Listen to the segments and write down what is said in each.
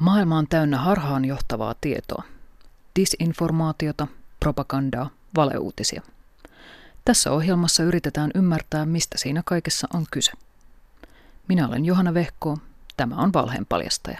Maailma on täynnä harhaan johtavaa tietoa. Disinformaatiota, propagandaa, valeuutisia. Tässä ohjelmassa yritetään ymmärtää, mistä siinä kaikessa on kyse. Minä olen Johanna Vehko, tämä on Valheen paljastaja.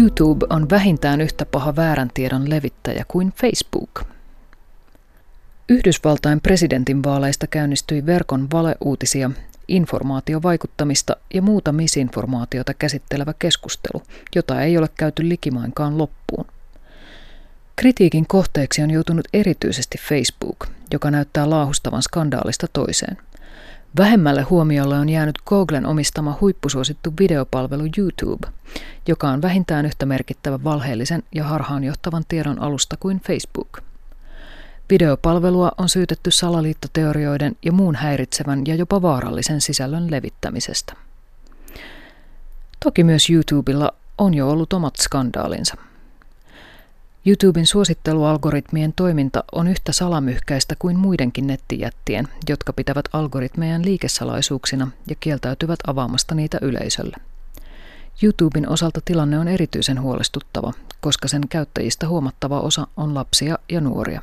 YouTube on vähintään yhtä paha väärän tiedon levittäjä kuin Facebook. Yhdysvaltain presidentinvaaleista käynnistyi verkon valeuutisia, informaatiovaikuttamista ja muuta misinformaatiota käsittelevä keskustelu, jota ei ole käyty likimainkaan loppuun. Kritiikin kohteeksi on joutunut erityisesti Facebook, joka näyttää laahustavan skandaalista toiseen – Vähemmälle huomiolle on jäänyt Googlen omistama huippusuosittu videopalvelu YouTube, joka on vähintään yhtä merkittävä valheellisen ja harhaanjohtavan tiedon alusta kuin Facebook. Videopalvelua on syytetty salaliittoteorioiden ja muun häiritsevän ja jopa vaarallisen sisällön levittämisestä. Toki myös YouTubella on jo ollut omat skandaalinsa – YouTuben suosittelualgoritmien toiminta on yhtä salamyhkäistä kuin muidenkin nettijättien, jotka pitävät algoritmejan liikesalaisuuksina ja kieltäytyvät avaamasta niitä yleisölle. YouTuben osalta tilanne on erityisen huolestuttava, koska sen käyttäjistä huomattava osa on lapsia ja nuoria.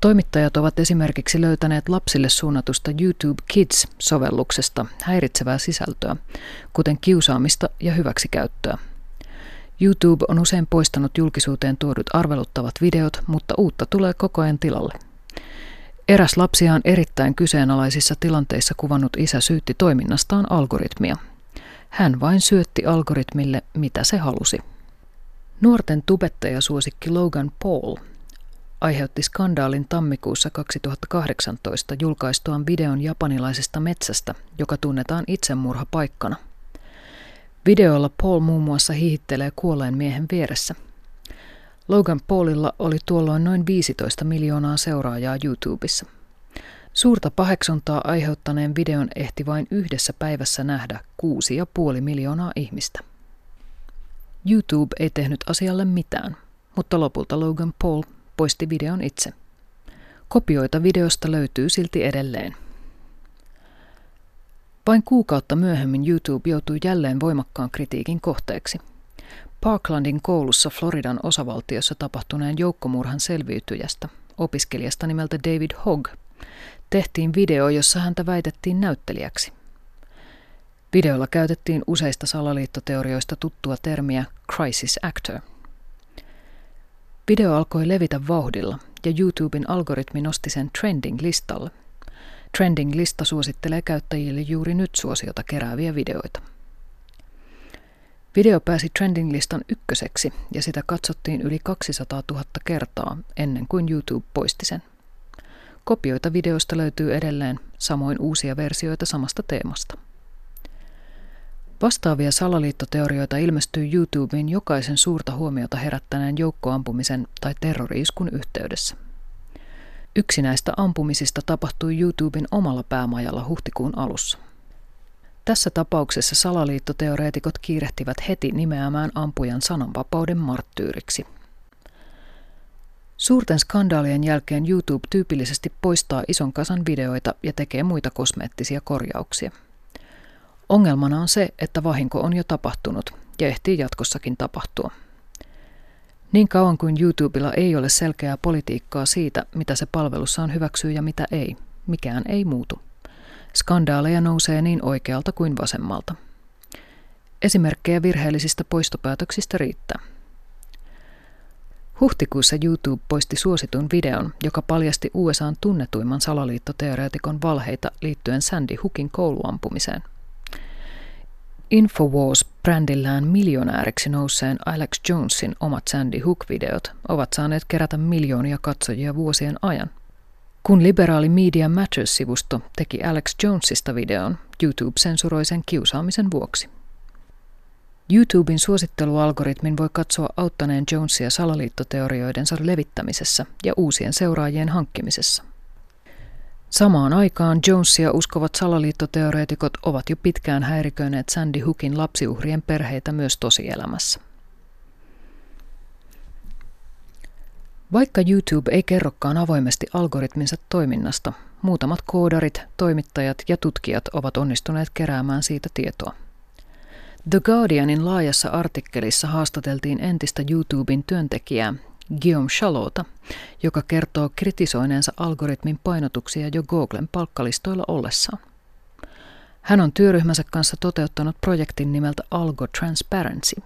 Toimittajat ovat esimerkiksi löytäneet lapsille suunnatusta YouTube Kids-sovelluksesta häiritsevää sisältöä, kuten kiusaamista ja hyväksikäyttöä – YouTube on usein poistanut julkisuuteen tuodut arveluttavat videot, mutta uutta tulee koko ajan tilalle. Eräs lapsiaan erittäin kyseenalaisissa tilanteissa kuvannut isä syytti toiminnastaan algoritmia. Hän vain syötti algoritmille, mitä se halusi. Nuorten tubettajasuosikki Logan Paul aiheutti skandaalin tammikuussa 2018 julkaistuaan videon japanilaisesta metsästä, joka tunnetaan itsemurhapaikkana. Videolla Paul muun muassa hihittelee kuolleen miehen vieressä. Logan Paulilla oli tuolloin noin 15 miljoonaa seuraajaa YouTubessa. Suurta paheksuntaa aiheuttaneen videon ehti vain yhdessä päivässä nähdä 6,5 miljoonaa ihmistä. YouTube ei tehnyt asialle mitään, mutta lopulta Logan Paul poisti videon itse. Kopioita videosta löytyy silti edelleen. Vain kuukautta myöhemmin YouTube joutui jälleen voimakkaan kritiikin kohteeksi. Parklandin koulussa Floridan osavaltiossa tapahtuneen joukkomurhan selviytyjästä, opiskelijasta nimeltä David Hogg, tehtiin video, jossa häntä väitettiin näyttelijäksi. Videolla käytettiin useista salaliittoteorioista tuttua termiä crisis actor. Video alkoi levitä vauhdilla ja YouTuben algoritmi nosti sen trending-listalle – Trending-lista suosittelee käyttäjille juuri nyt suosiota kerääviä videoita. Video pääsi Trending-listan ykköseksi ja sitä katsottiin yli 200 000 kertaa ennen kuin YouTube poisti sen. Kopioita videosta löytyy edelleen, samoin uusia versioita samasta teemasta. Vastaavia salaliittoteorioita ilmestyy YouTubeen jokaisen suurta huomiota herättäneen joukkoampumisen tai terroriiskun yhteydessä. Yksi näistä ampumisista tapahtui YouTuben omalla päämajalla huhtikuun alussa. Tässä tapauksessa salaliittoteoreetikot kiirehtivät heti nimeämään ampujan sananvapauden marttyyriksi. Suurten skandaalien jälkeen YouTube tyypillisesti poistaa ison kasan videoita ja tekee muita kosmeettisia korjauksia. Ongelmana on se, että vahinko on jo tapahtunut ja ehtii jatkossakin tapahtua. Niin kauan kuin YouTubella ei ole selkeää politiikkaa siitä, mitä se palvelussaan hyväksyy ja mitä ei, mikään ei muutu. Skandaaleja nousee niin oikealta kuin vasemmalta. Esimerkkejä virheellisistä poistopäätöksistä riittää. Huhtikuussa YouTube poisti suositun videon, joka paljasti USAn tunnetuimman salaliittoteoreetikon valheita liittyen Sandy Hookin kouluampumiseen – Infowars-brändillään miljonääriksi nousseen Alex Jonesin omat Sandy Hook-videot ovat saaneet kerätä miljoonia katsojia vuosien ajan. Kun liberaali Media Matters-sivusto teki Alex Jonesista videon, YouTube sensuroi sen kiusaamisen vuoksi. YouTuben suosittelualgoritmin voi katsoa auttaneen Jonesia salaliittoteorioidensa levittämisessä ja uusien seuraajien hankkimisessa. Samaan aikaan Jonesia uskovat salaliittoteoreetikot ovat jo pitkään häiriköineet Sandy Hookin lapsiuhrien perheitä myös tosielämässä. Vaikka YouTube ei kerrokaan avoimesti algoritminsa toiminnasta, muutamat koodarit, toimittajat ja tutkijat ovat onnistuneet keräämään siitä tietoa. The Guardianin laajassa artikkelissa haastateltiin entistä YouTuben työntekijää Guillaume Chalota, joka kertoo kritisoineensa algoritmin painotuksia jo Googlen palkkalistoilla ollessaan. Hän on työryhmänsä kanssa toteuttanut projektin nimeltä Algo Transparency.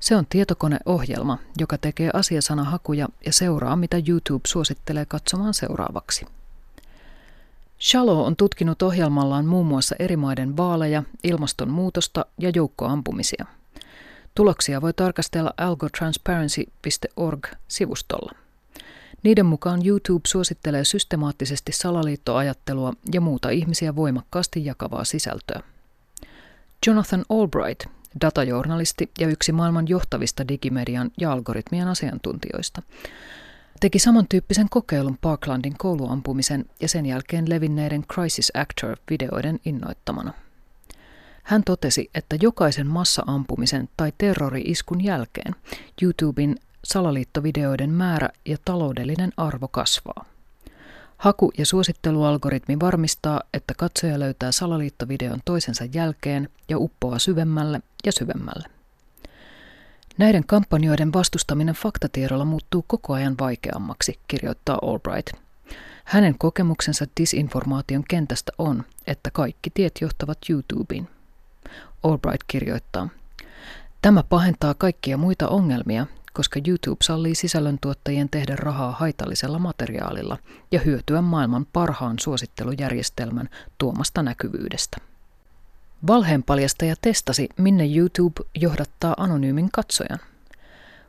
Se on tietokoneohjelma, joka tekee asiasanahakuja ja seuraa, mitä YouTube suosittelee katsomaan seuraavaksi. Shallow on tutkinut ohjelmallaan muun muassa eri maiden vaaleja, ilmastonmuutosta ja joukkoampumisia. Tuloksia voi tarkastella algotransparency.org-sivustolla. Niiden mukaan YouTube suosittelee systemaattisesti salaliittoajattelua ja muuta ihmisiä voimakkaasti jakavaa sisältöä. Jonathan Albright, datajournalisti ja yksi maailman johtavista digimedian ja algoritmien asiantuntijoista, teki samantyyppisen kokeilun Parklandin kouluampumisen ja sen jälkeen levinneiden Crisis Actor-videoiden innoittamana. Hän totesi, että jokaisen massaampumisen tai terrori-iskun jälkeen YouTuben salaliittovideoiden määrä ja taloudellinen arvo kasvaa. Haku- ja suosittelualgoritmi varmistaa, että katsoja löytää salaliittovideon toisensa jälkeen ja uppoaa syvemmälle ja syvemmälle. Näiden kampanjoiden vastustaminen faktatiedolla muuttuu koko ajan vaikeammaksi, kirjoittaa Albright. Hänen kokemuksensa disinformaation kentästä on, että kaikki tiet johtavat YouTubeen. Albright kirjoittaa, Tämä pahentaa kaikkia muita ongelmia, koska YouTube sallii sisällöntuottajien tehdä rahaa haitallisella materiaalilla ja hyötyä maailman parhaan suosittelujärjestelmän tuomasta näkyvyydestä. Valheenpaljastaja testasi, minne YouTube johdattaa anonyymin katsojan.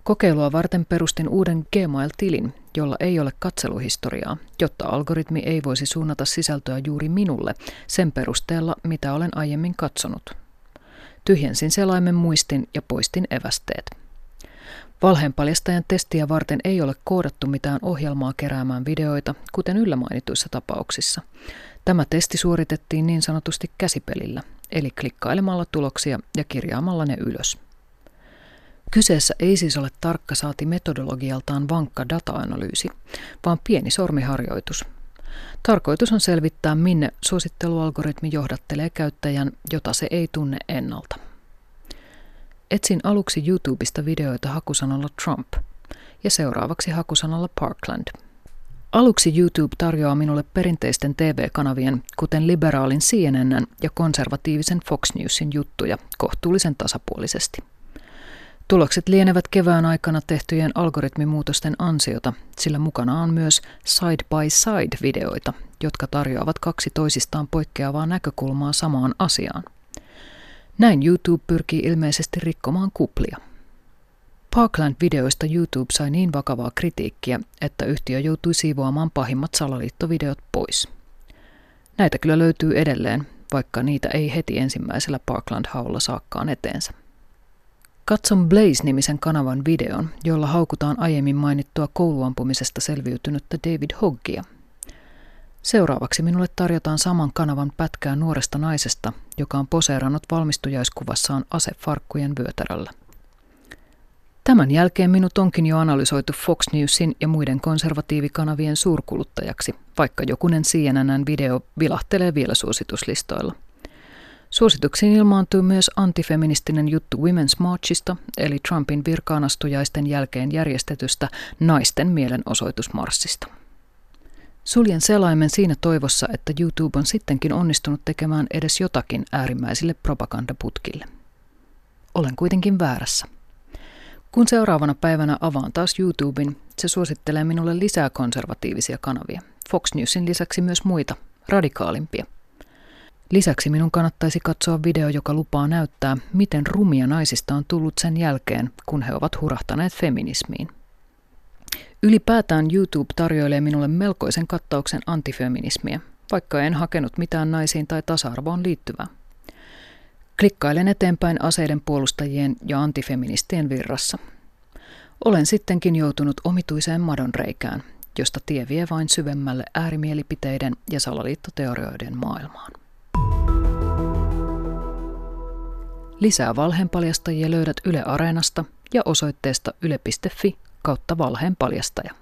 Kokeilua varten perustin uuden Gmail-tilin, jolla ei ole katseluhistoriaa, jotta algoritmi ei voisi suunnata sisältöä juuri minulle sen perusteella, mitä olen aiemmin katsonut. Tyhjensin selaimen muistin ja poistin evästeet. Valheenpaljastajan testiä varten ei ole koodattu mitään ohjelmaa keräämään videoita, kuten yllämainituissa tapauksissa. Tämä testi suoritettiin niin sanotusti käsipelillä, eli klikkailemalla tuloksia ja kirjaamalla ne ylös. Kyseessä ei siis ole tarkka saati metodologialtaan vankka data-analyysi, vaan pieni sormiharjoitus. Tarkoitus on selvittää, minne suosittelualgoritmi johdattelee käyttäjän, jota se ei tunne ennalta. Etsin aluksi YouTubesta videoita hakusanalla Trump ja seuraavaksi hakusanalla Parkland. Aluksi YouTube tarjoaa minulle perinteisten TV-kanavien, kuten liberaalin CNN ja konservatiivisen Fox Newsin juttuja kohtuullisen tasapuolisesti. Tulokset lienevät kevään aikana tehtyjen algoritmimuutosten ansiota, sillä mukana on myös side-by-side-videoita, jotka tarjoavat kaksi toisistaan poikkeavaa näkökulmaa samaan asiaan. Näin YouTube pyrkii ilmeisesti rikkomaan kuplia. Parkland-videoista YouTube sai niin vakavaa kritiikkiä, että yhtiö joutui siivoamaan pahimmat salaliittovideot pois. Näitä kyllä löytyy edelleen, vaikka niitä ei heti ensimmäisellä Parkland-haulla saakkaan eteensä. Katson Blaze-nimisen kanavan videon, jolla haukutaan aiemmin mainittua kouluampumisesta selviytynyttä David Hoggia – Seuraavaksi minulle tarjotaan saman kanavan pätkää nuoresta naisesta, joka on poseerannut valmistujaiskuvassaan asefarkkujen vyötäröllä. Tämän jälkeen minut onkin jo analysoitu Fox Newsin ja muiden konservatiivikanavien suurkuluttajaksi, vaikka jokunen CNN-video vilahtelee vielä suosituslistoilla. Suosituksiin ilmaantuu myös antifeministinen juttu Women's Marchista, eli Trumpin virkaanastujaisten jälkeen järjestetystä naisten mielenosoitusmarssista. Suljen selaimen siinä toivossa, että YouTube on sittenkin onnistunut tekemään edes jotakin äärimmäisille propagandaputkille. Olen kuitenkin väärässä. Kun seuraavana päivänä avaan taas YouTuben, se suosittelee minulle lisää konservatiivisia kanavia. Fox Newsin lisäksi myös muita, radikaalimpia. Lisäksi minun kannattaisi katsoa video, joka lupaa näyttää, miten rumia naisista on tullut sen jälkeen, kun he ovat hurahtaneet feminismiin. Ylipäätään YouTube tarjoilee minulle melkoisen kattauksen antifeminismiä, vaikka en hakenut mitään naisiin tai tasa-arvoon liittyvää. Klikkailen eteenpäin aseiden puolustajien ja antifeministien virrassa. Olen sittenkin joutunut omituiseen madonreikään, josta tie vie vain syvemmälle äärimielipiteiden ja salaliittoteorioiden maailmaan. Lisää valheenpaljastajia löydät Yle Areenasta ja osoitteesta yle.fi kautta valheen paljastaja.